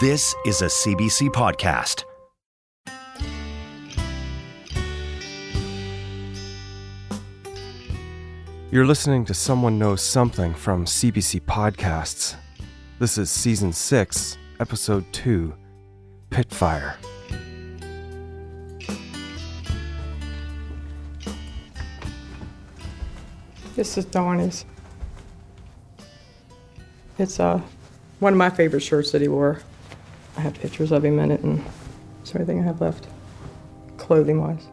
This is a CBC podcast. You're listening to Someone Knows Something from CBC Podcasts. This is Season 6, Episode 2 Pitfire. This is Donnie's. It's uh, one of my favorite shirts that he wore. I have pictures of him in it, and it's everything I have left, clothing wise.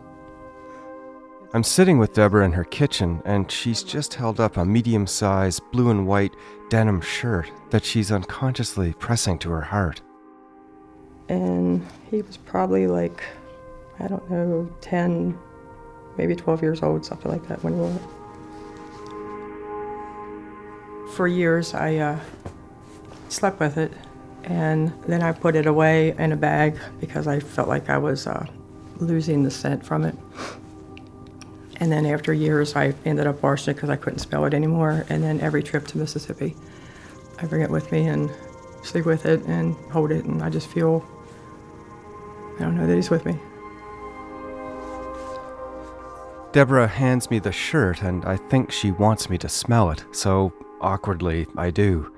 I'm sitting with Deborah in her kitchen, and she's just held up a medium sized blue and white denim shirt that she's unconsciously pressing to her heart. And he was probably like, I don't know, 10, maybe 12 years old, something like that when he wore it. For years, I uh, slept with it, and then I put it away in a bag because I felt like I was uh, losing the scent from it. And then after years, I ended up washing it because I couldn't smell it anymore. And then every trip to Mississippi, I bring it with me and sleep with it and hold it, and I just feel, I don't know that he's with me. Deborah hands me the shirt, and I think she wants me to smell it, so awkwardly, I do.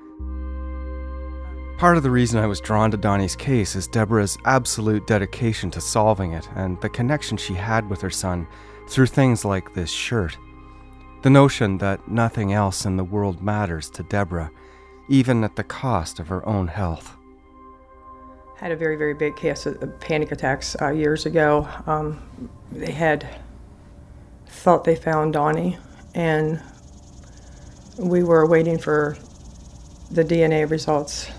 Part of the reason I was drawn to Donnie's case is Deborah's absolute dedication to solving it and the connection she had with her son through things like this shirt. The notion that nothing else in the world matters to Deborah, even at the cost of her own health. had a very, very big case of of panic attacks uh, years ago. Um, they had thought they found Donnie, and we were waiting for the DNA results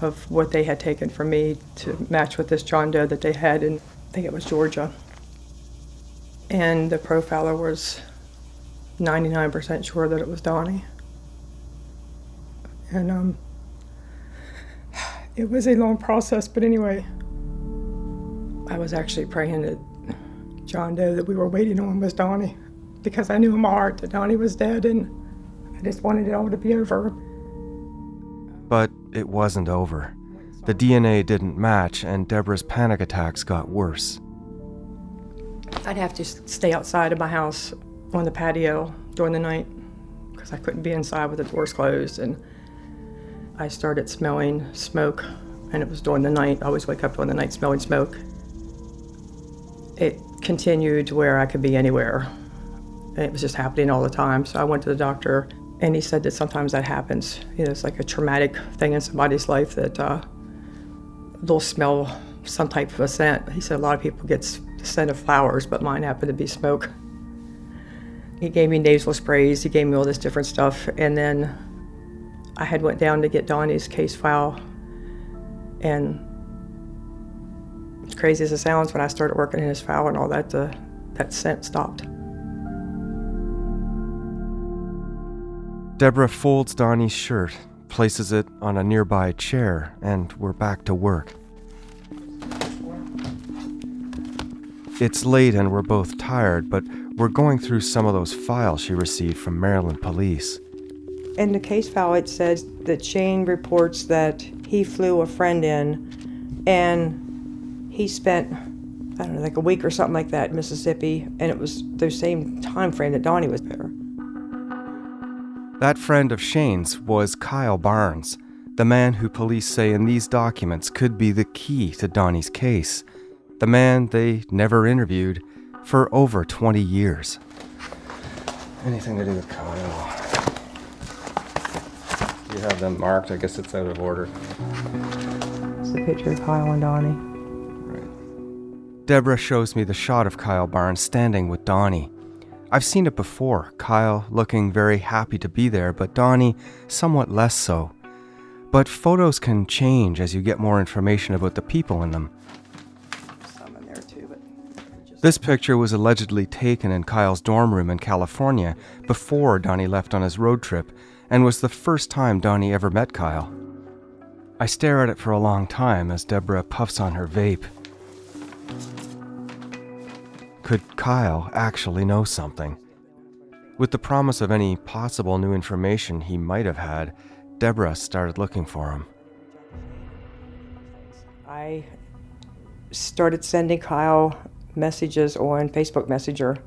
of what they had taken from me to match with this John Doe that they had in, I think it was Georgia. And the profiler was 99% sure that it was Donnie. And um, it was a long process, but anyway, I was actually praying that John Doe that we were waiting on was Donnie because I knew in my heart that Donnie was dead and I just wanted it all to be over. But it wasn't over. The DNA didn't match, and Deborah's panic attacks got worse. I'd have to stay outside of my house on the patio during the night because I couldn't be inside with the doors closed. And I started smelling smoke, and it was during the night. I always wake up during the night smelling smoke. It continued to where I could be anywhere. And it was just happening all the time. So I went to the doctor, and he said that sometimes that happens. You know, it's like a traumatic thing in somebody's life that uh, they'll smell some type of a scent. He said a lot of people get the scent of flowers, but mine happened to be smoke. He gave me nasal sprays. He gave me all this different stuff, and then I had went down to get Donnie's case file, and as crazy as it sounds, when I started working in his file and all that, the, that scent stopped. Deborah folds Donnie's shirt, places it on a nearby chair, and we're back to work. It's late and we're both tired, but we're going through some of those files she received from Maryland police. In the case file, it says that Shane reports that he flew a friend in and he spent, I don't know, like a week or something like that in Mississippi, and it was the same time frame that Donnie was there. That friend of Shane's was Kyle Barnes, the man who police say in these documents could be the key to Donnie's case, the man they never interviewed for over 20 years. Anything to do with Kyle? You have them marked. I guess it's out of order. It's a picture of Kyle and Donnie. Right. Deborah shows me the shot of Kyle Barnes standing with Donnie. I've seen it before, Kyle looking very happy to be there, but Donnie somewhat less so. But photos can change as you get more information about the people in them. In too, but This picture was allegedly taken in Kyle's dorm room in California before Donnie left on his road trip and was the first time Donnie ever met Kyle. I stare at it for a long time as Deborah puffs on her vape. Could Kyle actually know something? With the promise of any possible new information he might have had, Deborah started looking for him. I started sending Kyle messages on Facebook Messenger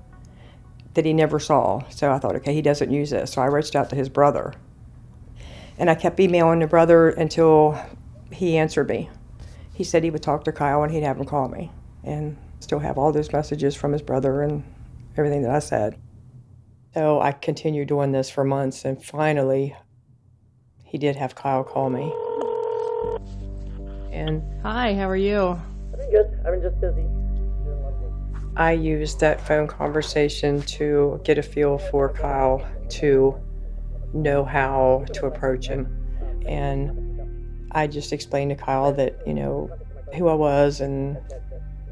that he never saw. So I thought, okay, he doesn't use this. So I reached out to his brother. And I kept emailing the brother until he answered me. He said he would talk to Kyle and he'd have him call me. And still have all those messages from his brother and everything that I said. So I continued doing this for months and finally he did have Kyle call me. And hi, how are you? I've been good. I'm just busy. I used that phone conversation to get a feel for Kyle to know how to approach him. And I just explained to Kyle that, you know, who I was and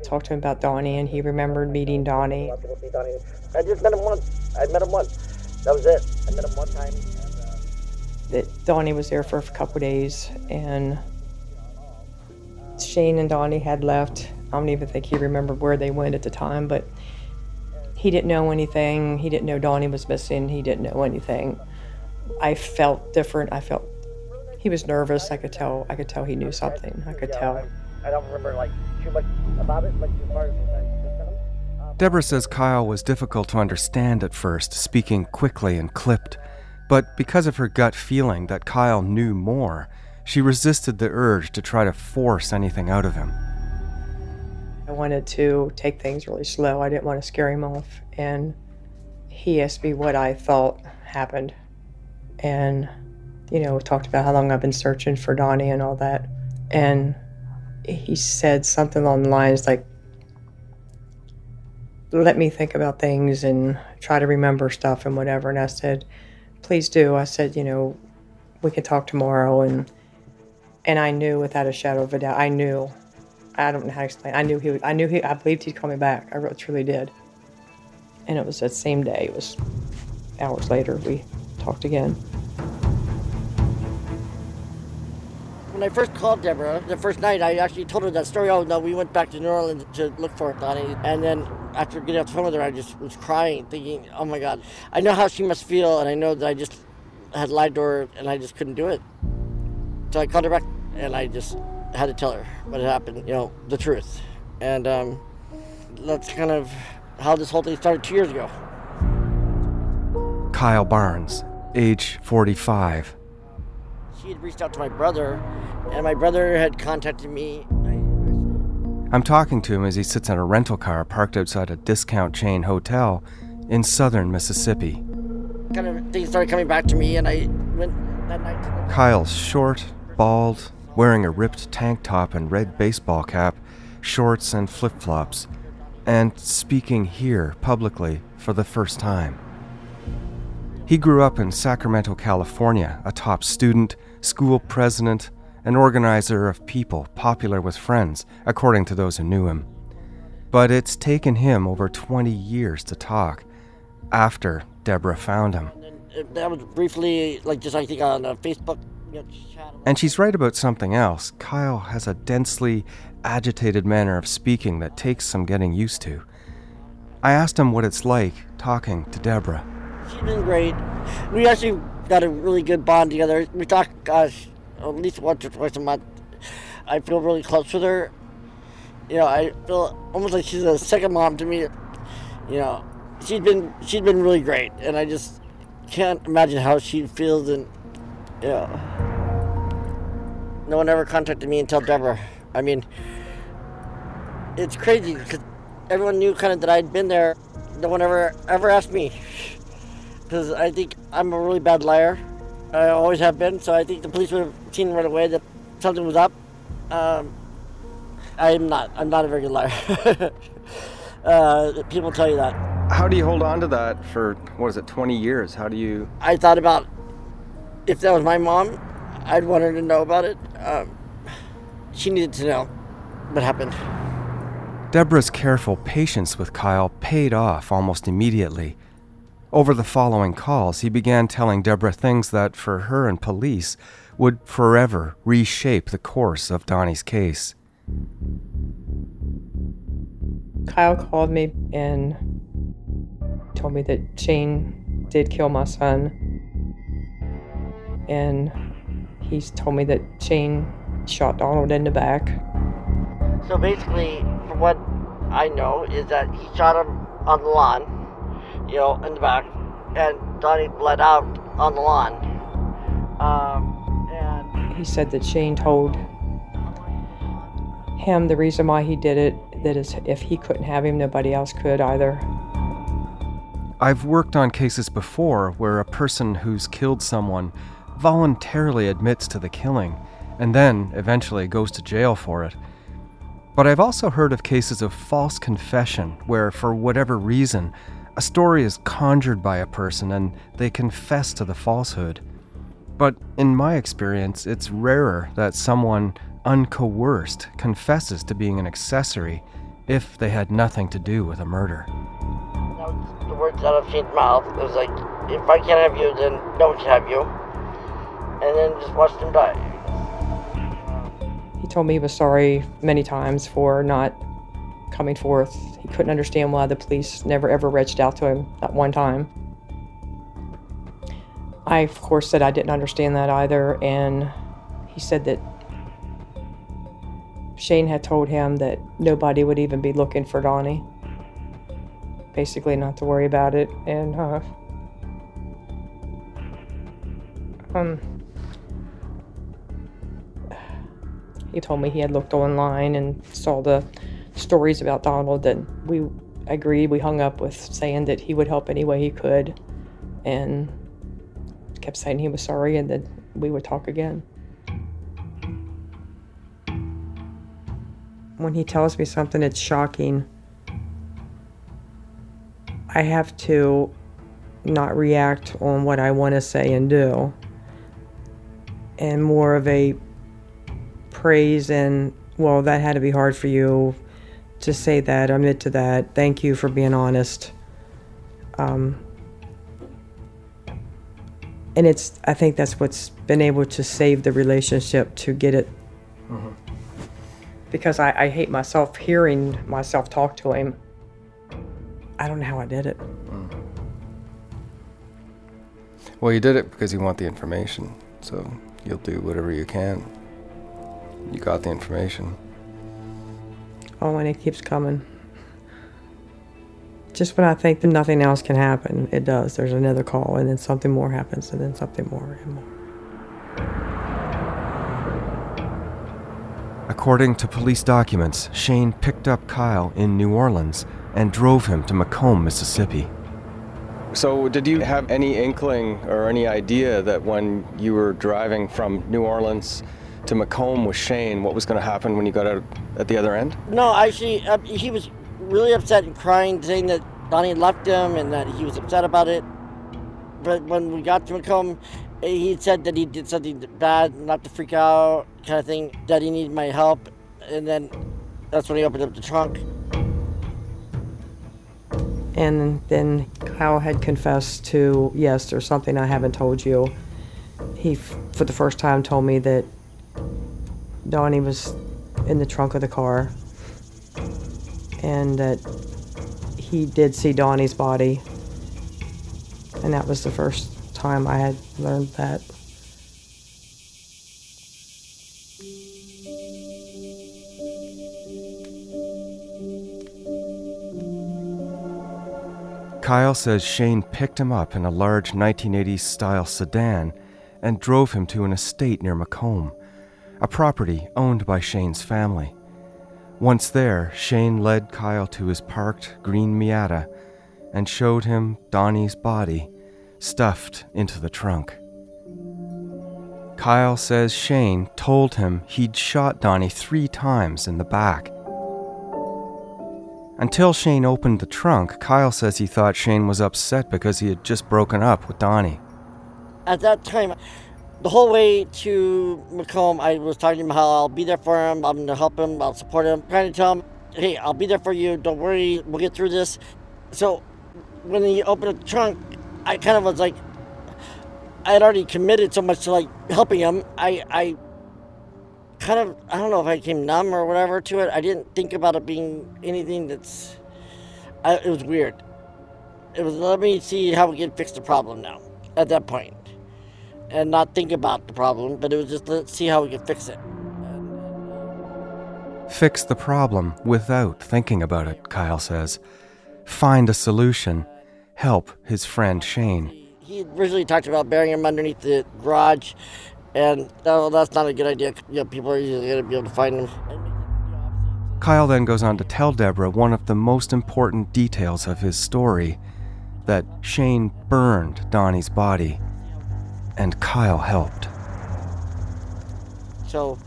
talked to him about Donnie, and he remembered meeting Donnie. I just met him once. I met him once. That was it. I met him one time. Uh, That Donnie was there for a couple days, and Shane and Donnie had left. I don't even think he remembered where they went at the time, but he didn't know anything. He didn't know Donnie was missing. He didn't know anything. I felt different. I felt he was nervous. I could tell. I could tell he knew something. I could tell. I don't remember like too much about it, like as far as I just met him. Um, Deborah says Kyle was difficult to understand at first, speaking quickly and clipped. But because of her gut feeling that Kyle knew more, she resisted the urge to try to force anything out of him. I wanted to take things really slow. I didn't want to scare him off. And he asked me what I thought happened. And, you know, talked about how long I've been searching for Donnie and all that. And he said something along the lines like, let me think about things and try to remember stuff and whatever. And I said, please do. I said, you know, we can talk tomorrow. And, and I knew without a shadow of a doubt, I knew I don't know how to explain. I knew he would. I knew he. I believed he'd call me back. I really, truly did. And it was that same day. It was hours later. We talked again. When I first called Deborah, the first night, I actually told her that story. Oh, no, we went back to New Orleans to look for Donnie. And then after getting off the phone with her, I just was crying, thinking, oh my God, I know how she must feel, and I know that I just had lied to her, and I just couldn't do it. So I called her back, and I just had to tell her what had happened, you know, the truth. And um, that's kind of how this whole thing started two years ago. Kyle Barnes, age 45. She had reached out to my brother, and my brother had contacted me. I'm talking to him as he sits in a rental car parked outside a discount chain hotel in southern Mississippi. kind of things started coming back to me, and I went that night to the Kyle's short, bald, wearing a ripped tank top and red baseball cap, shorts and flip flops, and speaking here publicly for the first time. He grew up in Sacramento, California, a top student, school president, an organizer of people popular with friends, according to those who knew him. But it's taken him over 20 years to talk after Deborah found him. That was briefly, like, just I think on uh, Facebook, you know, chat. And she's right about something else. Kyle has a densely agitated manner of speaking that takes some getting used to. I asked him what it's like talking to Deborah. She's been great. We actually got a really good bond together. We talk, at least once or twice a month. I feel really close with her. You know, I feel almost like she's a second mom to me. You know, she's been she's been really great, and I just can't imagine how she feels. And you know, no one ever contacted me until Deborah. I mean, it's crazy because everyone knew kind of that I'd been there. No one ever ever asked me because I think I'm a really bad liar. I always have been, so I think the police would have seen right away that something was up. Um, I'm not. I'm not a very good liar. uh, people tell you that. How do you hold on to that for, what is it, 20 years? How do you. I thought about if that was my mom, I'd want her to know about it. Um, she needed to know what happened. Deborah's careful patience with Kyle paid off almost immediately. Over the following calls, he began telling Deborah things that, for her and police, would forever reshape the course of Donnie's case. Kyle called me and told me that Shane did kill my son. And he's told me that Shane shot Donald in the back. So basically, from what I know, is that he shot him on the lawn, you know, in the back, and Donnie bled out on the lawn. Um, and He said that Shane told him the reason why he did it, that is if he couldn't have him, nobody else could either. I've worked on cases before where a person who's killed someone voluntarily admits to the killing and then eventually goes to jail for it. But I've also heard of cases of false confession where, for whatever reason, a story is conjured by a person and they confess to the falsehood. But in my experience, it's rarer that someone uncoerced confesses to being an accessory if they had nothing to do with a murder. that the words out of Shane's mouth. It was like, if I can't have you, then no one can have you. And then just watched him die. He told me he was sorry many times for not coming forth. He couldn't understand why the police never ever reached out to him, not one time. I, of course, said I didn't understand that either, and he said that Shane had told him that nobody would even be looking for Donnie. Basically, not to worry about it, and uh, um, he told me he had looked online and saw the stories about Donald that we agreed we hung up with saying that he would help any way he could and kept saying he was sorry and that we would talk again. When he tells me something it's shocking, I have to not react on what I want to say and do and more of a praise and well that had to be hard for you to say that admit to that. Thank you for being honest. Um, and it's i think that's what's been able to save the relationship to get it. Because I, I hate myself hearing myself talk to him. I don't know how i did it. Well, you did it because you want the information, so you'll do whatever you can. You got the information. Oh and it keeps coming. Just when i think that nothing else can happen it does. There's another call and then something more happens and then something more and more. According to police documents, Shane picked up Kyle in New Orleans and drove him to McComb, Mississippi. So, did you have any inkling or any idea that when you were driving from New Orleans to McComb with Shane, what was going to happen when you got out at the other end? No, actually, uh, he was really upset and crying, saying that Donnie left him and that he was upset about it. But when we got to McComb, eh, he said that he did something bad, not to freak out, kind of thing, that he needed my help. And then that's when he opened up the trunk. And then Kyle had confessed to, yes, there's something I haven't told you. He, f- for the first time, told me that Donnie was in the trunk of the car and that he did see Donnie's body. And that was the first time I had learned that. Kyle says Shane picked him up in a large 1980s style sedan and drove him to an estate near McComb, a property owned by Shane's family. Once there, Shane led Kyle to his parked green Miata and showed him Donnie's body stuffed into the trunk. Kyle says Shane told him he'd shot Donnie three times in the back. Until Shane opened the trunk, Kyle says he thought Shane was upset because he had just broken up with Donnie. At that time, the whole way to McComb, I was talking to him how I'll be there for him. I'm going to help him. I'll support him. trying to tell him, hey, I'll be there for you. Don't worry. We'll get through this. So when he opened the trunk, I kind of was like, I had already committed so much to like helping him. I, I kind of, I don't know if I became numb or whatever to it. I didn't think about it being anything that's, I, it was weird. It was let me see how we can fix the problem now at that point and not think about the problem, but it was just let's see how we can fix it. Fix the problem without thinking about it, Kyle says. Find a solution. Help his friend Shane. He originally talked about burying him underneath the garage, and oh, that's not a good idea. You know, people are usually going to be able to find him. Kyle then goes on to tell Deborah one of the most important details of his story that Shane burned Donnie's body and Kyle helped. So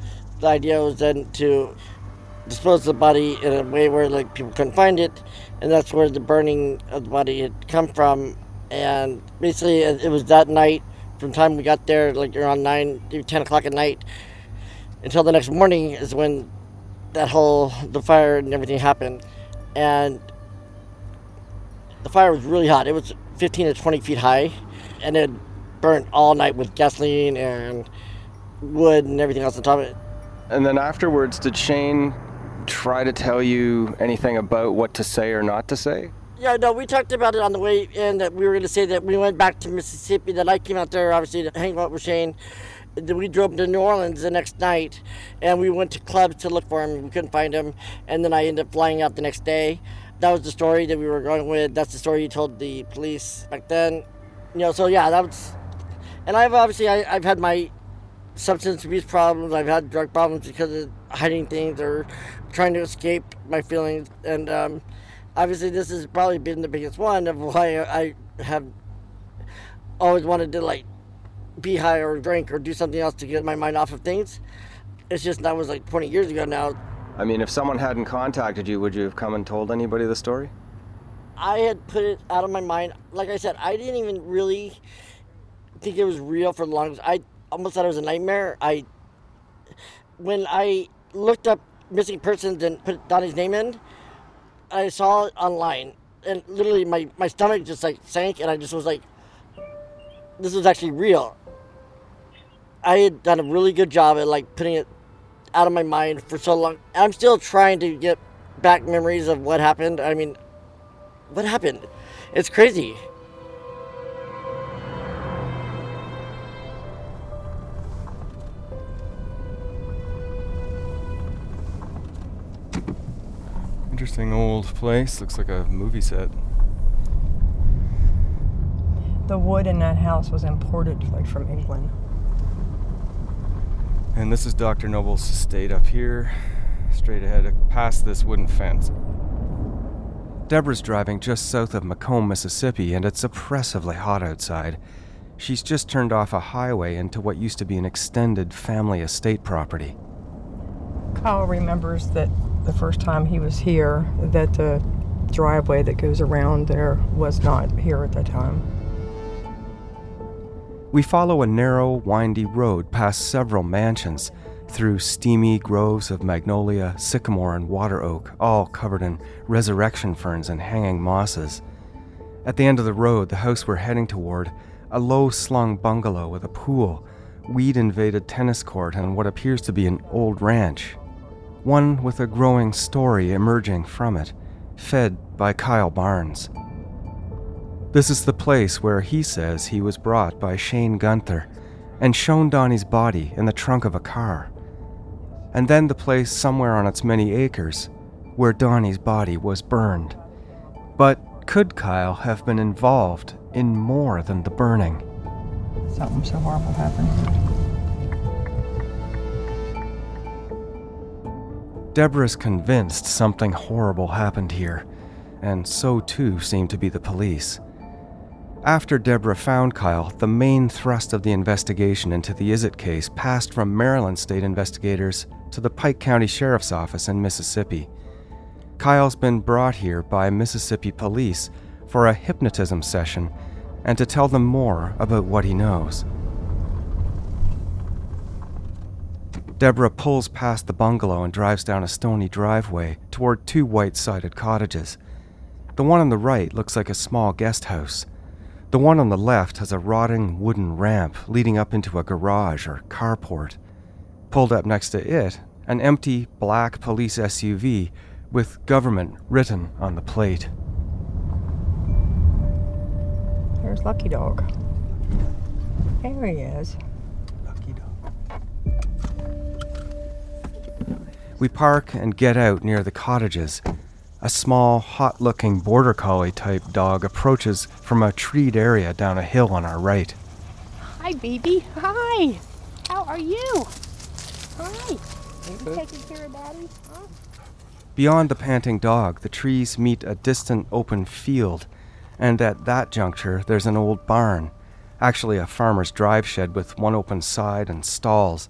the idea was then to dispose the body in a way where like people couldn't find it, and that's where the burning of the body had come from. And basically, it was that night from the time we got there, like around nine, ten o'clock at night, until the next morning is when that whole the fire and everything happened, and the fire was really hot. It was 15 to 20 feet high, and it burnt all night with gasoline and wood and everything else on top of it. And then afterwards, did Shane try to tell you anything about what to say or not to say? Yeah, no, we talked about it on the way in that we were going to say that we went back to Mississippi, that I came out there, obviously, to hang out with Shane. Then we drove to New Orleans the next night and we went to clubs to look for him. We couldn't find him. And then I ended up flying out the next day. That was the story that we were going with. That's the story you told the police back then. You know, so yeah, that was and I've obviously I, have had my substance abuse problems. I've had drug problems because of hiding things or trying to escape my feelings. And um, obviously, this has probably been the biggest one of why I have always wanted to like be high or drink or do something else to get my mind off of things. It's just that was like 20 years ago now. I mean, if someone hadn't contacted you, would you have come and told anybody the story? I had put it out of my mind. Like I said, I didn't even really think it was real for the longest. I almost thought it was a nightmare. I when I looked up missing persons and put Donnie's name in, I saw it online, and literally my my stomach just like sank, and I just was like, this was actually real. I had done a really good job at like putting it out of my mind for so long. I'm still trying to get back memories of what happened. I mean, what happened? It's crazy. Interesting old place. Looks like a movie set. The wood in that house was imported like from England. And this is Dr. Noble's estate up here, straight ahead past this wooden fence. Deborah's driving just south of McComb, Mississippi, and it's oppressively hot outside. She's just turned off a highway into what used to be an extended family estate property. Kyle remembers that the first time he was here that the driveway that goes around there was not here at the time. We follow a narrow, windy road past several mansions, through steamy groves of magnolia, sycamore, and water oak, all covered in resurrection ferns and hanging mosses. At the end of the road, the house we're heading toward, a low slung bungalow with a pool, weed invaded tennis court, and what appears to be an old ranch one with a growing story emerging from it, fed by Kyle Barnes. This is the place where he says he was brought by Shane Gunther and shown Donnie's body in the trunk of a car. And then the place somewhere on its many acres where Donnie's body was burned. But could Kyle have been involved in more than the burning? Something so horrible happened. Deborah's convinced something horrible happened here, and so too seem to be the police. After Deborah found Kyle, the main thrust of the investigation into the Izzett case passed from Maryland state investigators to the Pike County Sheriff's Office in Mississippi. Kyle's been brought here by Mississippi police for a hypnotism session and to tell them more about what he knows. Deborah pulls past the bungalow and drives down a stony driveway toward two white sided cottages. The one on the right looks like a small guest house. The one on the left has a rotting wooden ramp leading up into a garage or carport. Pulled up next to it, an empty black police SUV with government written on the plate. There's Lucky Dog. There he is. We park and get out near the cottages. A small, hot looking border collie type dog approaches from a treed area down a hill on our right. Hi, baby. Hi. How are you? Hi. You taking care of Daddy? Huh? Beyond the panting dog, the trees meet a distant open field, and at that juncture, there's an old barn. Actually, a farmer's drive shed with one open side and stalls,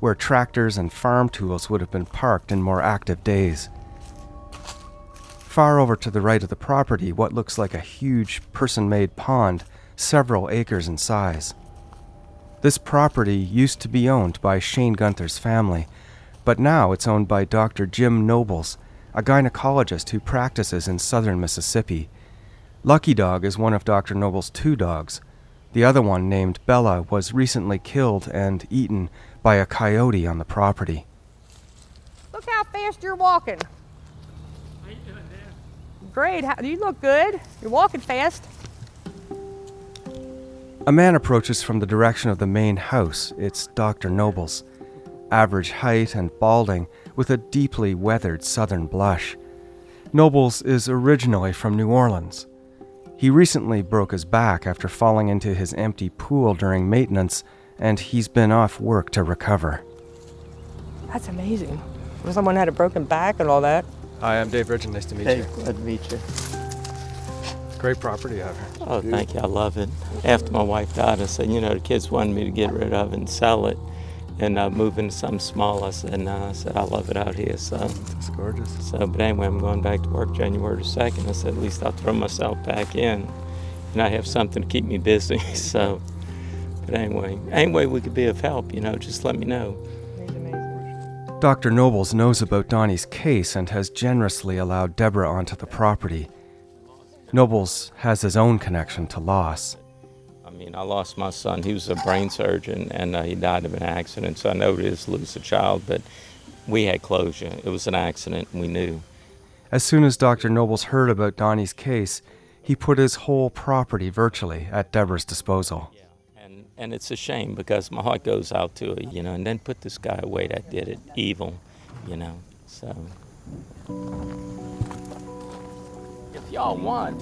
where tractors and farm tools would have been parked in more active days. Far over to the right of the property, what looks like a huge person made pond, several acres in size. This property used to be owned by Shane Gunther's family, but now it's owned by Dr. Jim Nobles, a gynecologist who practices in southern Mississippi. Lucky Dog is one of Dr. Noble's two dogs. The other one, named Bella, was recently killed and eaten by a coyote on the property. Look how fast you're walking. Great. How, you look good. You're walking fast. A man approaches from the direction of the main house. It's Dr. Noble's. Average height and balding, with a deeply weathered southern blush. Nobles is originally from New Orleans. He recently broke his back after falling into his empty pool during maintenance, and he's been off work to recover. That's amazing. Someone had a broken back and all that. Hi, I'm Dave Ridgen. Nice to meet Hey, you. glad to meet you. Great property out here. Oh, thank you. I love it. After my wife died, I said, you know, the kids wanted me to get rid of it and sell it and uh, move into something small. I said, no, I said, I love it out here. So, It's gorgeous. so, but anyway, I'm going back to work January the 2nd. I said, at least I'll throw myself back in and I have something to keep me busy. so, but anyway, any way we could be of help, you know, just let me know. Dr. Nobles knows about Donnie's case and has generously allowed Deborah onto the property. Nobles has his own connection to loss. I mean, I lost my son. He was a brain surgeon, and uh, he died of an accident. So I know it is to lose a child, but we had closure. It was an accident, and we knew. As soon as Dr. Nobles heard about Donnie's case, he put his whole property virtually at Deborah's disposal. And and it's a shame because my heart goes out to it, you know. And then put this guy away that did it, evil, you know. So. If y'all want,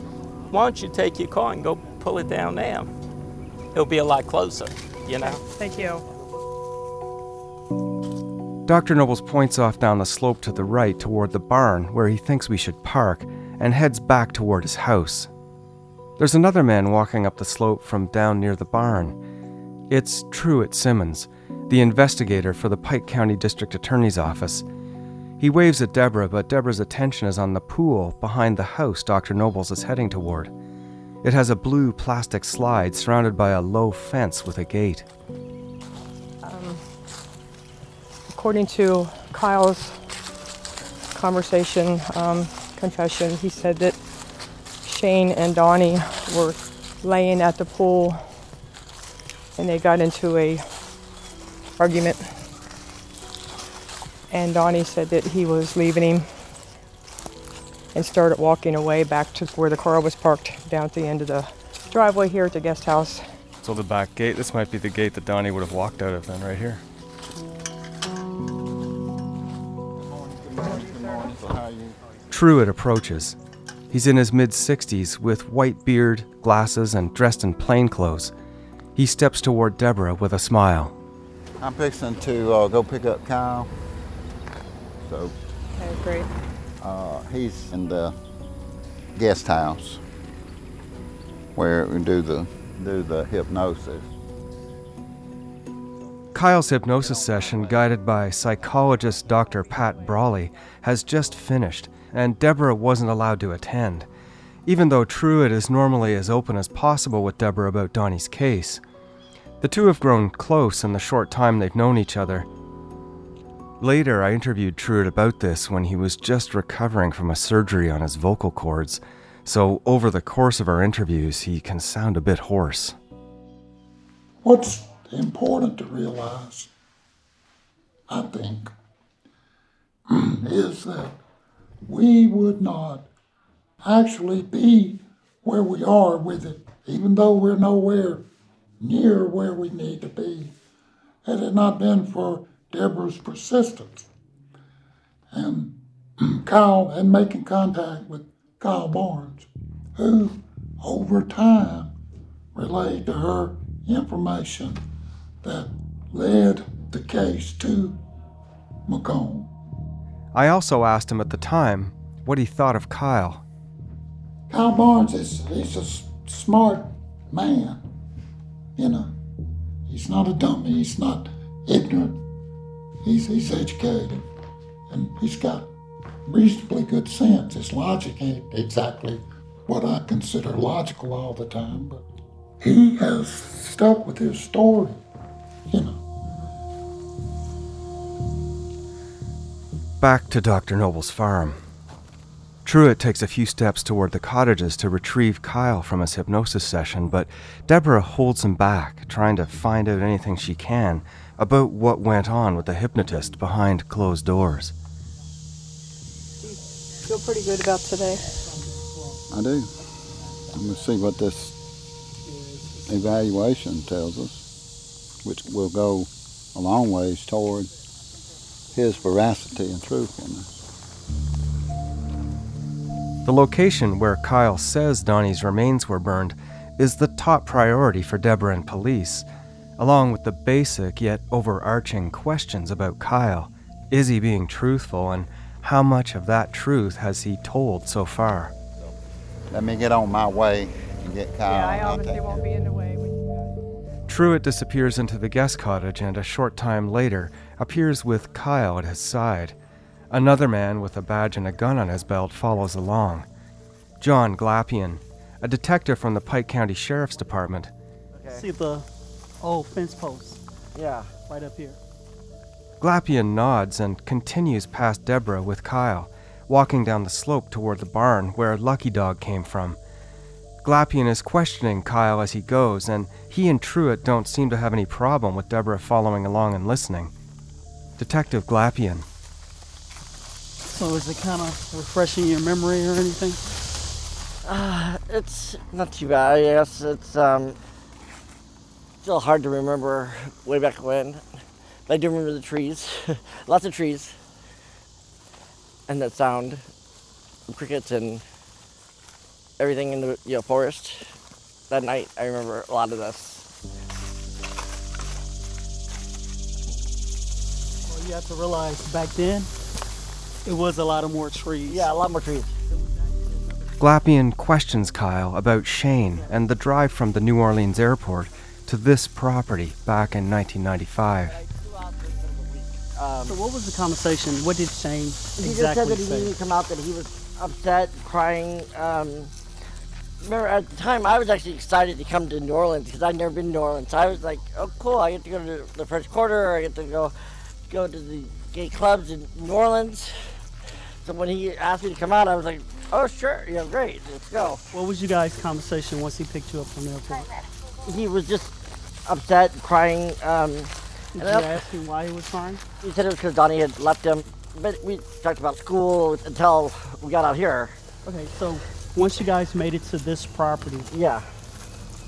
why don't you take your car and go pull it down there? It'll be a lot closer, you know. Thank you. Dr. Nobles points off down the slope to the right toward the barn where he thinks we should park and heads back toward his house. There's another man walking up the slope from down near the barn. It's Truett Simmons, the investigator for the Pike County District Attorney's Office. He waves at Deborah, but Deborah's attention is on the pool behind the house Dr. Nobles is heading toward. It has a blue plastic slide surrounded by a low fence with a gate. According to Kyle's conversation, um, confession, he said that Shane and Donnie were laying at the pool and they got into a argument. And Donnie said that he was leaving him and started walking away back to where the car was parked down at the end of the driveway here at the guest house. So the back gate, this might be the gate that Donnie would have walked out of then, right here. Truett approaches. He's in his mid 60s with white beard, glasses, and dressed in plain clothes. He steps toward Deborah with a smile. I'm fixing to uh, go pick up Kyle. So Okay, great. uh, he's in the guest house where we do the do the hypnosis. Kyle's hypnosis session, guided by psychologist Dr. Pat Brawley, has just finished, and Deborah wasn't allowed to attend, even though Truett is normally as open as possible with Deborah about Donnie's case. The two have grown close in the short time they've known each other. Later, I interviewed Truett about this when he was just recovering from a surgery on his vocal cords, so over the course of our interviews, he can sound a bit hoarse. What's important to realize, I think, is that we would not actually be where we are with it, even though we're nowhere near where we need to be, had it not been for Deborah's persistence and Kyle and making contact with Kyle Barnes, who over time relayed to her information that led the case to McComb. I also asked him at the time what he thought of Kyle. Kyle Barnes is he's a smart man, you know. He's not a dummy. He's not ignorant. He's he's educated, and he's got reasonably good sense. His logic ain't exactly what I consider logical all the time, but he has stuck with his story, you know. Back to Dr. Noble's farm. Truett takes a few steps toward the cottages to retrieve Kyle from his hypnosis session, but Deborah holds him back, trying to find out anything she can about what went on with the hypnotist behind closed doors. Feel pretty good about today. I do. I'm going to see what this evaluation tells us, which will go a long ways toward his veracity and truthfulness. The location where Kyle says Donnie's remains were burned is the top priority for Deborah and police, along with the basic yet overarching questions about Kyle. Is he being truthful, and how much of that truth has he told so far? Let me get on my way and get Kyle. Yeah, I obviously won't be in the way when you Truett disappears into the guest cottage and a short time later appears with Kyle at his side. Another man with a badge and a gun on his belt follows along. John Glapian, a detective from the Pike County Sheriff's Department. See the old fence post Yeah. right up here. Glapian nods and continues past Deborah with Kyle, walking down the slope toward the barn where Lucky Dog came from. Glapian is questioning Kyle as he goes, and he and Truett don't seem to have any problem with Deborah following along and listening. Detective Glapian. So is it kind of refreshing your memory or anything? Uh, it's not too bad, I guess. It's um, still hard to remember way back when. But I do remember the trees, lots of trees, and that sound, of crickets and everything in the you know, forest. That night, I remember a lot of this. Well, you have to realize back then, it was a lot of more trees. Yeah, a lot more trees. Glapian questions Kyle about Shane and the drive from the New Orleans airport to this property back in 1995. Um, So what was the conversation? What did Shane exactly He just said exactly that he say? didn't come out, that he was upset, crying. Um, remember, at the time, I was actually excited to come to New Orleans because I'd never been to New Orleans. I was like, oh, cool, I get to go to the French Quarter, I get to go go to the gay clubs in New Orleans. So when he asked me to come out, I was like, oh, sure, yeah, great, let's go. What was you guys' conversation once he picked you up from the airport? He was just upset, crying. Um, Did you ask him why he was crying? He said it was because Donnie had left him. But we talked about school until we got out here. Okay, so once you guys made it to this property, Yeah.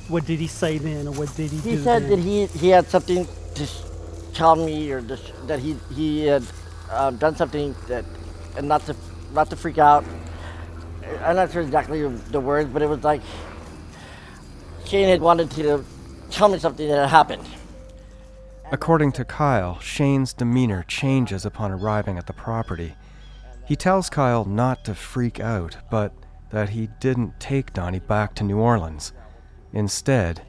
what did he say then, or what did he, He do? said then? that he he had something to sh- tell me, or that he he had uh, done something that, and not to not to freak out. I'm not sure exactly the words, but it was like Shane had wanted to tell me something that had happened. According to Kyle, Shane's demeanor changes upon arriving at the property. He tells Kyle not to freak out, but that he didn't take Donnie back to New Orleans. Instead,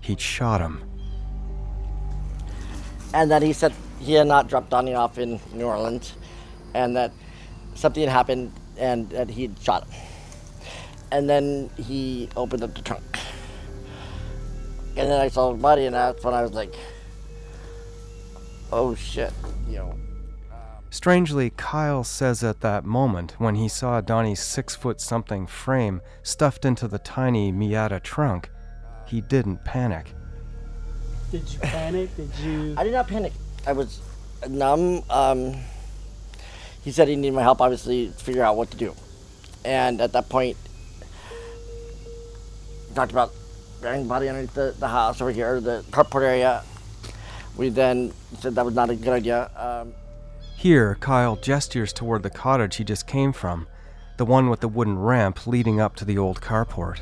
he'd shot him. and that he said he had not dropped Donnie off in New Orleans, and that something had happened, and that he'd shot him. And then he opened up the trunk, and then I saw his body, and that's when I was like, "Oh shit!" You know. Strangely, Kyle says at that moment, when he saw Donnie's six foot something frame stuffed into the tiny Miata trunk, he didn't panic. Did you panic? Did you? I did not panic. I was numb. Um, he said he needed my help, obviously, to figure out what to do. And at that point, talked about burying the body underneath the, the house over here, the carport area. We then said that was not a good idea. Um, Here, Kyle gestures toward the cottage he just came from, the one with the wooden ramp leading up to the old carport.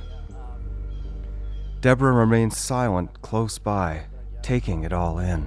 Deborah remains silent close by, taking it all in.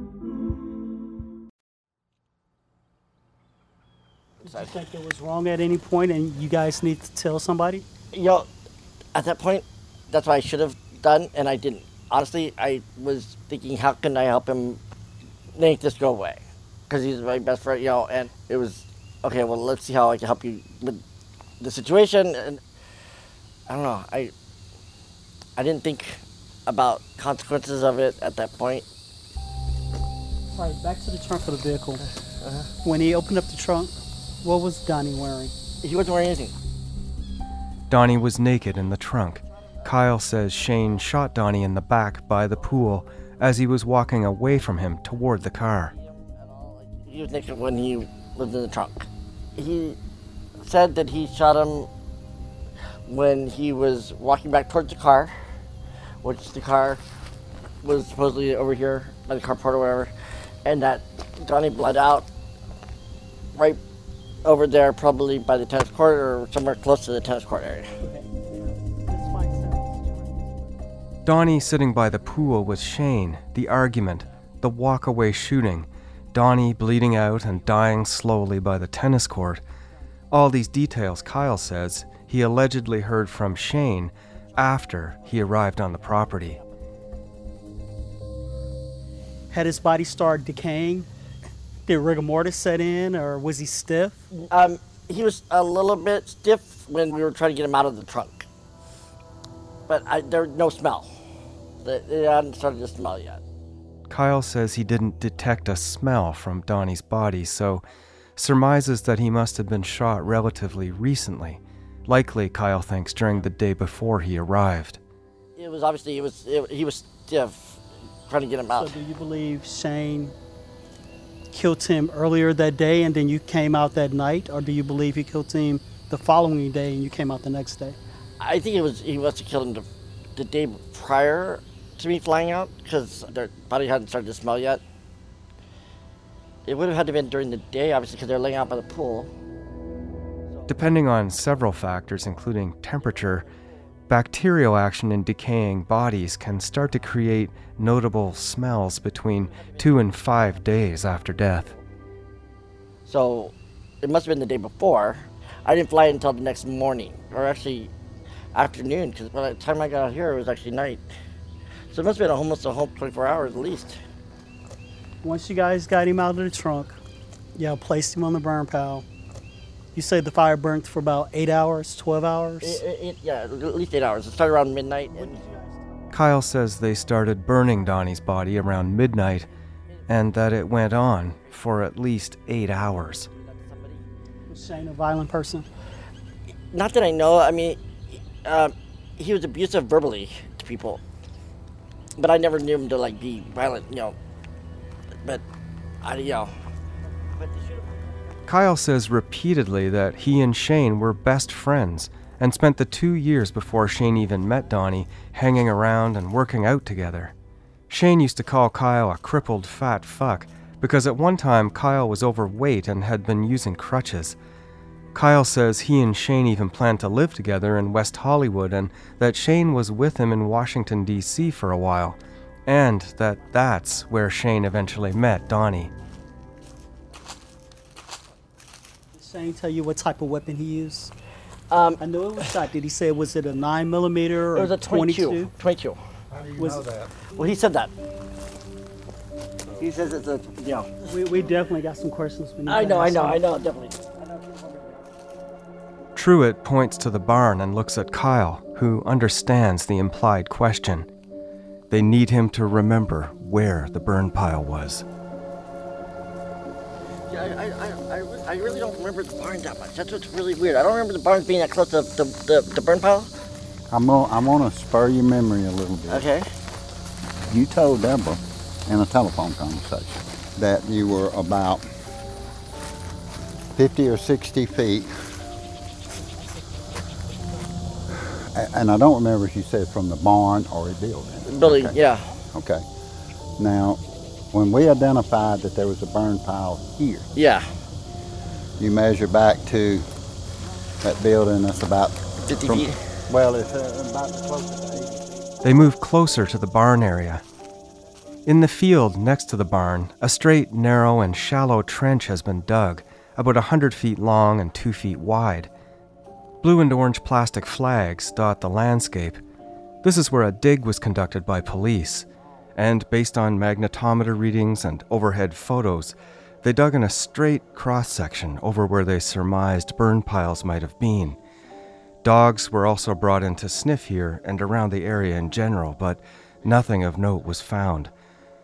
You think it was wrong at any point and you guys need to tell somebody? you know, at that point, that's what I should have done, and I didn't. Honestly, I was thinking, how can I help him make this go away? Because he's my best friend, you know, and it was, okay, well, let's see how I can help you with the situation. And I don't know, I, I didn't think about consequences of it at that point. All right, back to the trunk of the vehicle. Uh-huh. When he opened up the trunk, what was Donnie wearing? He wasn't wearing anything. Donnie was naked in the trunk. Kyle says Shane shot Donnie in the back by the pool as he was walking away from him toward the car. He was naked when he was in the trunk. He said that he shot him when he was walking back towards the car, which the car was supposedly over here by the carport or whatever, and that Donnie bled out right over there, probably by the tennis court or somewhere close to the tennis court area. Donnie sitting by the pool with Shane, the argument, the walk-away shooting, Donnie bleeding out and dying slowly by the tennis court. All these details, Kyle says, he allegedly heard from Shane after he arrived on the property. Had his body started decaying? Did rigor mortis set in, or was he stiff? Um, he was a little bit stiff when we were trying to get him out of the trunk, but I, there was no smell. It it hadn't started to smell yet. Kyle says he didn't detect a smell from Donnie's body, so surmises that he must have been shot relatively recently. Likely, Kyle thinks, during the day before he arrived. It was obviously it was it, he was stiff, trying to get him out. So do you believe Shane killed him earlier that day and then you came out that night, or do you believe he killed him the following day and you came out the next day? I think it was he must have killed him the, the day prior to me flying out because their body hadn't started to smell yet. It would have had to been during the day, obviously, because they're laying out by the pool. Depending on several factors, including temperature, bacterial action in decaying bodies can start to create notable smells between two and five days after death. So it must have been the day before. I didn't fly until the next morning, or actually afternoon, because by the time I got out here, it was actually night. So it must have been almost a whole 24 hours at least. Once you guys got him out of the trunk, yeah, placed him on the burn pile. You say the fire burnt for about eight hours, 12 hours? It, it, it- yeah, at least eight hours. It started around midnight. And Kyle says they started burning Donnie's body around midnight and that it went on for at least eight hours. Was Shane a violent person? not that I know. I mean, um, he was abusive verbally to people, but I never knew him to like be violent. You know, but I, you know, Kyle says repeatedly that he and Shane were best friends and spent the two years before Shane even met Donnie hanging around and working out together. Shane used to call Kyle a crippled fat fuck because at one time Kyle was overweight and had been using crutches. Kyle says he and Shane even planned to live together in West Hollywood and that Shane was with him in Washington, D.C. for a while, and that that's where Shane eventually met Donnie. Shane tell you what type of weapon he used? Um, I know it was shot. Did he say was it a nine millimeter or It was a 22. 22. How do you know that? Well, he said that. He says it's a, yeah. We, we definitely got some questions. we need I to know, I know, him. I know, definitely. Truitt points to the barn and looks at Kyle, who understands the implied question. They need him to remember where the burn pile was. I, I, I, I, really don't remember the barn that much. That's what's really weird. I don't remember the barns being that close to the, the, the burn pile. I'm I'm gonna spur your memory a little bit. Okay. You told Deborah in a telephone conversation that you were about 50 or 60 feet. And I don't remember if you said from the barn or a building. Building, Okay. yeah. Okay. Now, when we identified that there was a burn pile here, Yeah. you measure back to that building that's about 50 from- feet. Well, it's uh, about the closest to They move closer to the barn area. In the field next to the barn, a straight, narrow, and shallow trench has been dug, about a hundred feet long and two feet wide. Blue and orange plastic flags dot the landscape. This is where a dig was conducted by police, and based on magnetometer readings and overhead photos, they dug in a straight cross section over where they surmised burn piles might have been. Dogs were also brought in to sniff here and around the area in general, but nothing of note was found,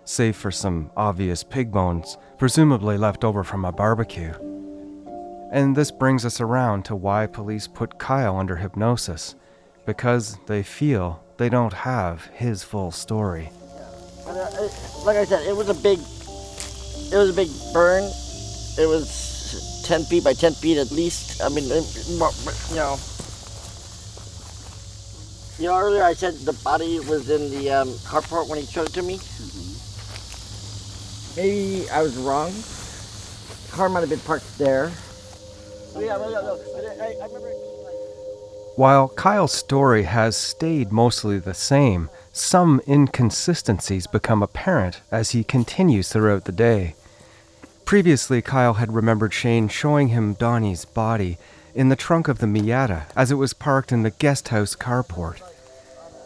save for some obvious pig bones, presumably left over from a barbecue. And this brings us around to why police put Kyle under hypnosis, because they feel they don't have his full story. But, uh, it- like I said, it was a big, it was a big burn. It was 10 feet by 10 feet at least. I mean, it- you know. You know, earlier I said the body was in the um, carport when he showed it to me. Maybe I was wrong. The car might have been parked there. Remember. While Kyle's story has stayed mostly the same, some inconsistencies become apparent as he continues throughout the day. Previously, Kyle had remembered Shane showing him Donnie's body in the trunk of the Miata as it was parked in the guest house carport.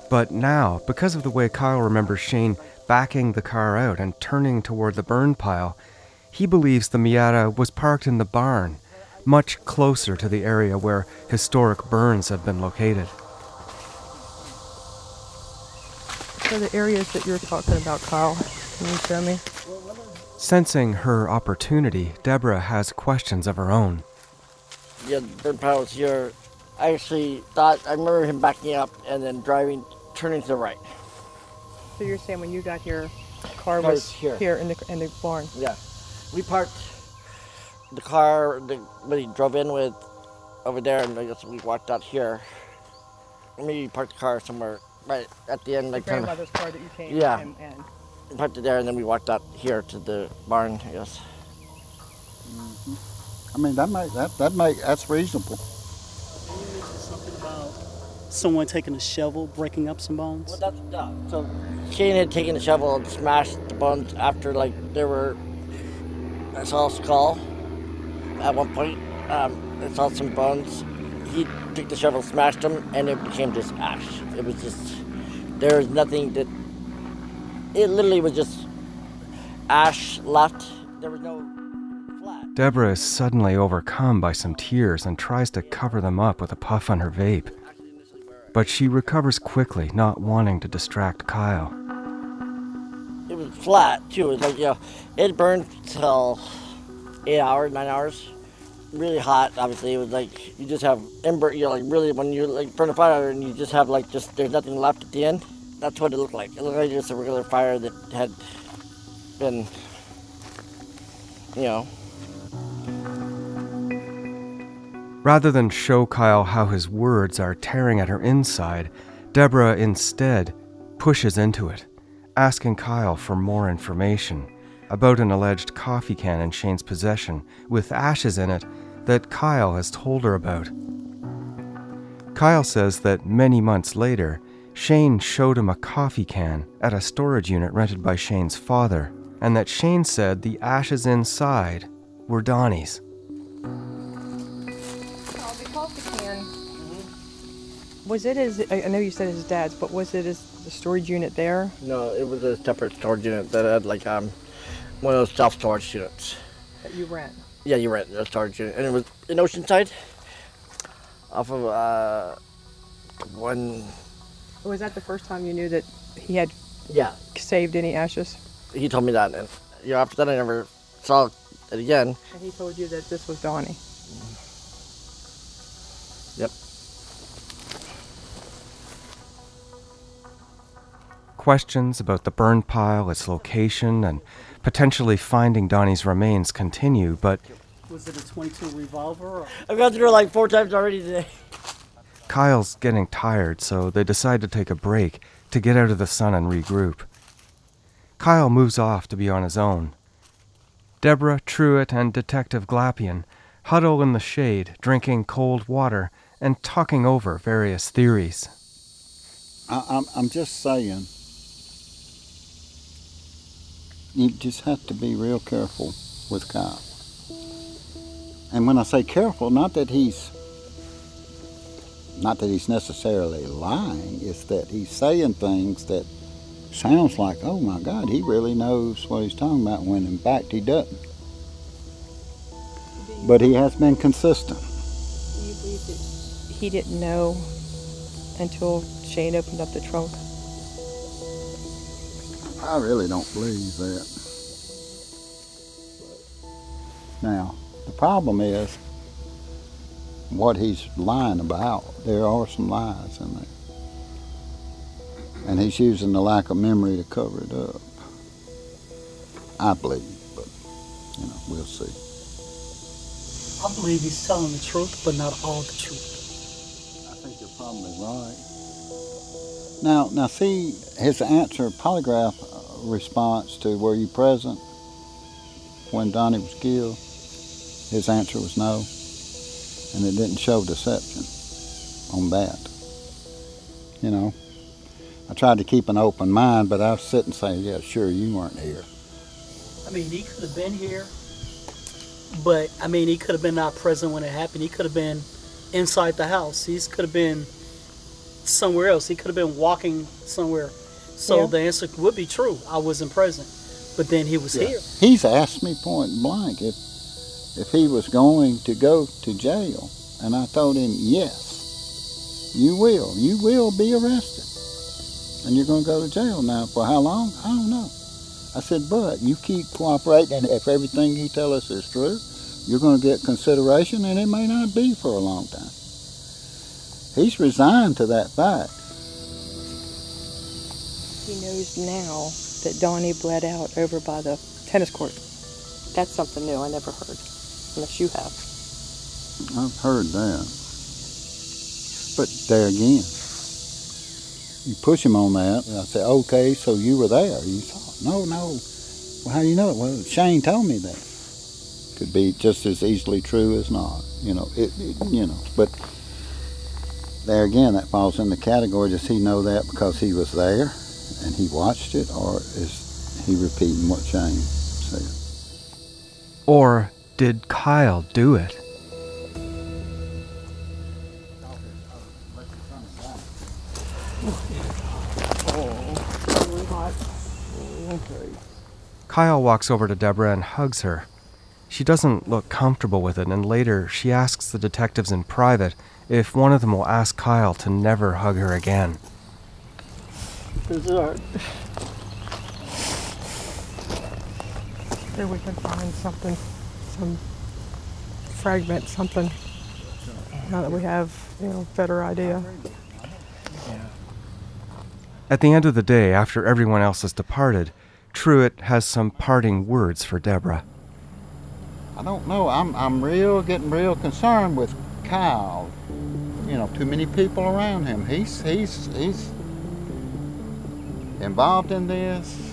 But now, because of the way Kyle remembers Shane backing the car out and turning toward the burn pile, he believes the Miata was parked in the barn, much closer to the area where historic burns have been located. So the areas that you're talking about, Kyle, can you show me? Sensing her opportunity, Deborah has questions of her own. Yeah, the burn pile was here. I actually thought, I remember him backing up and then driving, turning to the right. So you're saying when you got here, car Car was was here. here in the in the barn. Yeah. We parked the car that that he drove in with over there, and I guess we walked out here. Maybe we parked the car somewhere right at the end, like Your kinda- grandmother's car that you came Yeah. and, and parked it there, and then we walked out here to the barn. I guess. I mean, that might that that make that's reasonable. something about Someone taking a shovel, breaking up some bones. Well, that's yeah. So Shane had taken the shovel and smashed the bones after like there were. I saw a skull at one point. Um, I saw some bones. He took the shovel, smashed them, and it became just ash. It was just there was nothing that. It literally was just ash left. There was no. Flat. Deborah is suddenly overcome by some tears and tries to cover them up with a puff on her vape. But she recovers quickly, not wanting to distract Kyle. It was flat too. It was like you know, it burned till eight hours, nine hours. Really hot. Obviously, it was like you just have ember. You know, like really when you like burn a fire and you just have like just there's nothing left at the end. That's what it looked like. It looked like just a regular fire that had been, you know, Rather than show Kyle how his words are tearing at her inside, Deborah instead pushes into it, asking Kyle for more information about an alleged coffee can in Shane's possession with ashes in it that Kyle has told her about. Kyle says that many months later, Shane showed him a coffee can at a storage unit rented by Shane's father, and that Shane said the ashes inside were Donnie's. Coffee can. Mm-hmm. Was it his? I know you said his dad's, but was it his storage unit there? No, it was a separate storage unit that had like um, one of those self storage units. That you rent. Yeah, you rent a storage unit, and it was in Oceanside, off of uh one. Was that the first time you knew that he had Yeah. saved any ashes? He told me that, and you know, after that I never saw it again. And he told you that this was Donnie. Yep. Questions about the burn pile, its location, and potentially finding Donnie's remains continue, but Was it a 22 revolver? Or? I've gone through it like four times already today. Kyle's getting tired, so they decide to take a break to get out of the sun and regroup. Kyle moves off to be on his own. Deborah, Truitt, and Detective Glapian huddle in the shade, drinking cold water and talking over various theories. I, I'm, I'm just saying, you just have to be real careful with Kyle. And when I say careful, not that he's not that he's necessarily lying, it's that he's saying things that sounds like, oh my God, he really knows what he's talking about when in fact he doesn't. But he has been consistent. He didn't know until Shane opened up the trunk? I really don't believe that. Now, the problem is what he's lying about. There are some lies in there. And he's using the lack of memory to cover it up. I believe, but, you know, we'll see. I believe he's telling the truth, but not all the truth. I think you're probably right. Now, now, see his answer polygraph response to "Were you present when Donnie was killed?" His answer was no, and it didn't show deception on that. You know, I tried to keep an open mind, but I was sitting saying, "Yeah, sure, you weren't here." I mean, he could have been here, but I mean, he could have been not present when it happened. He could have been inside the house. He could have been somewhere else. He could have been walking somewhere. So Yeah. the answer would be true. I wasn't present, but then he was Yeah. here. He's asked me point blank if if he was going to go to jail, and I told him yes, you will. You will be arrested, and you're going to go to jail. Now for how long? I don't know. I said, but you keep cooperating, and if everything you tell us is true, you're going to get consideration, and it may not be for a long time. He's resigned to that fact. He knows now that Donnie bled out over by the tennis court. That's something new I never heard, unless you have. I've heard that. But there again, you push him on that. And I say, okay, so you were there. You it. No, no. Well, how do you know it? Well, Shane told me that. Could be just as easily true as not. You know, it, it you know, but there again, that falls in the category. Does he know that because he was there and he watched it, or is he repeating what Shane said? Or did Kyle do it? Kyle walks over to Deborah and hugs her. She doesn't look comfortable with it, and later she asks the detectives in private if one of them will ask Kyle to never hug her again. This is hard. Here we can find something, some fragment, something. Now that we have, you know, better idea. At the end of the day, after everyone else has departed, Truitt has some parting words for Deborah. I don't know. I'm I'm real getting real concerned with Kyle. You know, too many people around him. He's he's he's involved in this.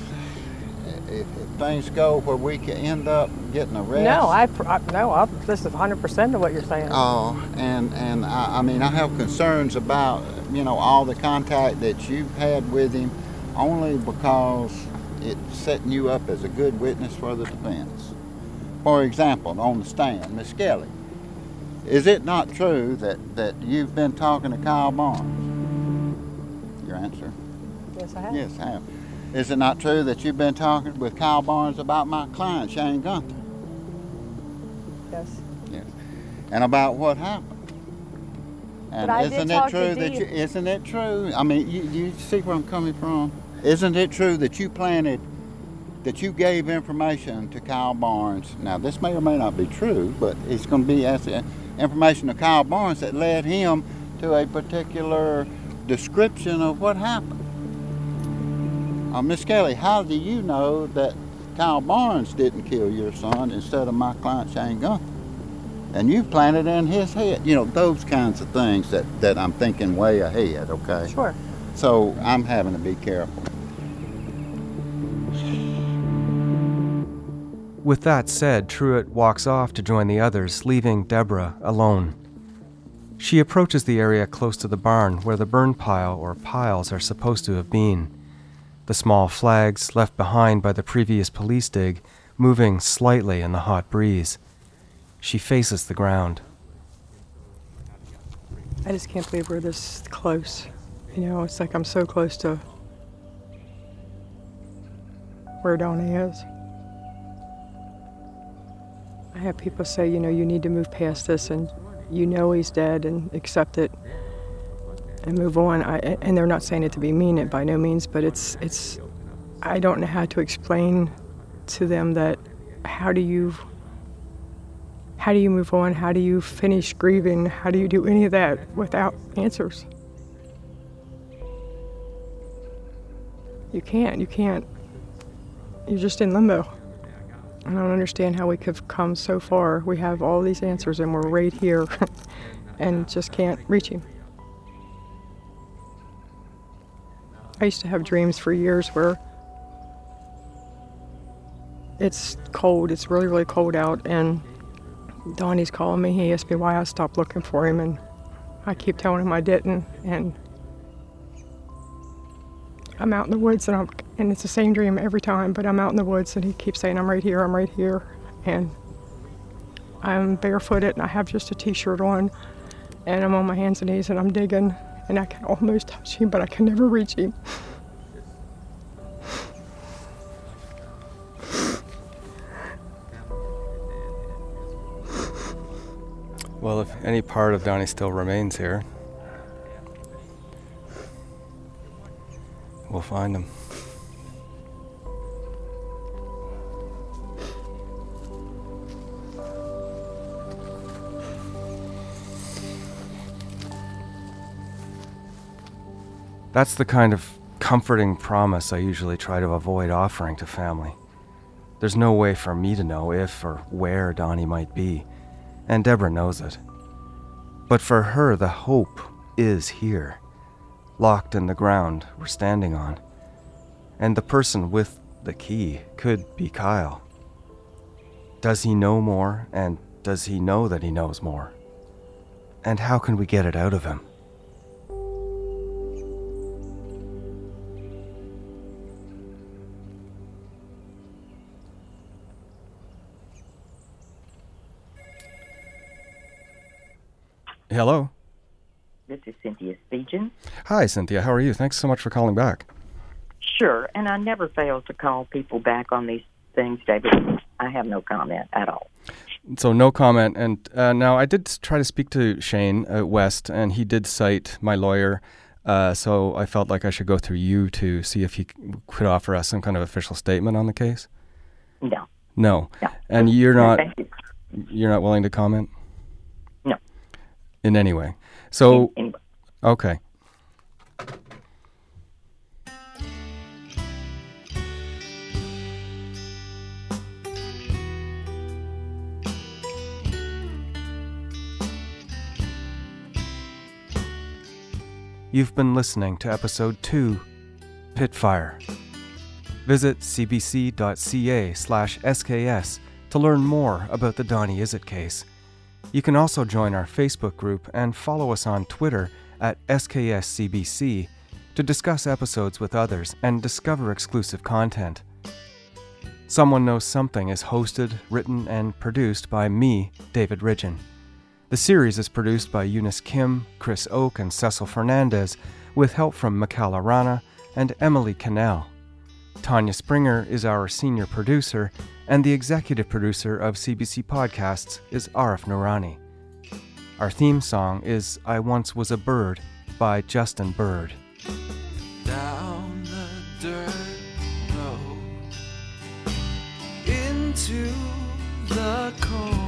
If, if things go where we can end up getting arrested. No, I, I no, I listen 100% of what you're saying. Oh, and and I, I mean I have concerns about you know all the contact that you've had with him, only because it's setting you up as a good witness for the defense. For example, on the stand, Miss Kelly, is it not true that that you've been talking to Kyle Barnes? Your answer. Yes, I have. Yes, I have. Is it not true that you've been talking with Kyle Barnes about my client, Shane Gunther? Yes. Yes. And about what happened? And isn't it to true that you isn't it true? I mean, you, you see where I'm coming from? Isn't it true that you planted that you gave information to Kyle Barnes? Now this may or may not be true, but it's gonna be as the information to Kyle Barnes that led him to a particular description of what happened. Uh, Miss Kelly, how do you know that Kyle Barnes didn't kill your son instead of my client Shane Gunther? And you planted in his head, you know, those kinds of things that, that I'm thinking way ahead, okay? Sure. So I'm having to be careful. With that said, Truitt walks off to join the others, leaving Deborah alone. She approaches the area close to the barn where the burn pile or piles are supposed to have been. The small flags left behind by the previous police dig moving slightly in the hot breeze. She faces the ground. I just can't believe we're this close. You know, it's like I'm so close to where Donnie is. I have people say, you know, you need to move past this and you know he's dead and accept it and move on. I, and they're not saying it to be mean it by no means, but it's it's I don't know how to explain to them that how do you how do you move on? How do you finish grieving? How do you do any of that without answers? You can't. You can't. You're just in limbo. I don't understand how we could have come so far. We have all these answers and we're right here and just can't reach him. I used to have dreams for years where it's cold, it's really, really cold out, and Donnie's calling me. He asked me why I stopped looking for him, and I keep telling him I didn't. And I'm out in the woods, and I'm and it's the same dream every time. But I'm out in the woods, and he keeps saying I'm right here, I'm right here, and I'm barefooted, and I have just a t-shirt on, and I'm on my hands and knees, and I'm digging, and I can almost touch him, but I can never reach him. Well, if any part of Donnie still remains here, we'll find him. That's the kind of comforting promise I usually try to avoid offering to family. There's no way for me to know if or where Donnie might be, and Deborah knows it. But for her, the hope is here, locked in the ground we're standing on. And the person with the key could be Kyle. Does he know more, and does he know that he knows more? And how can we get it out of him? Hello. This is Cynthia Speechen. Hi, Cynthia. How are you? Thanks so much for calling back. Sure, and I never fail to call people back on these things, David. I have no comment at all. So no comment. And uh, now I did try to speak to Shane uh, West, and he did cite my lawyer. Uh, so I felt like I should go through you to see if he could offer us some kind of official statement on the case. No. No. No. And you're not. thank you. You're not willing to comment. In any way. So. In- Okay. You've been listening to episode 2 Pitfire. Visit cbc.ca slash SKS to learn more about the Donnie Izzett case. You can also join our Facebook group and follow us on Twitter at SKSCBC to discuss episodes with others and discover exclusive content. Someone Knows Something is hosted, written, and produced by me, David Ridgen. The series is produced by Eunice Kim, Chris Oke, and Cecil Fernandez, with help from Mikala Rana and Emily Cannell. Tanya Springer is our senior producer, and the executive producer of CBC Podcasts is Arif Noorani. Our theme song is I Once Was a Bird by Justin Bird. down the dirt road into the cornfield.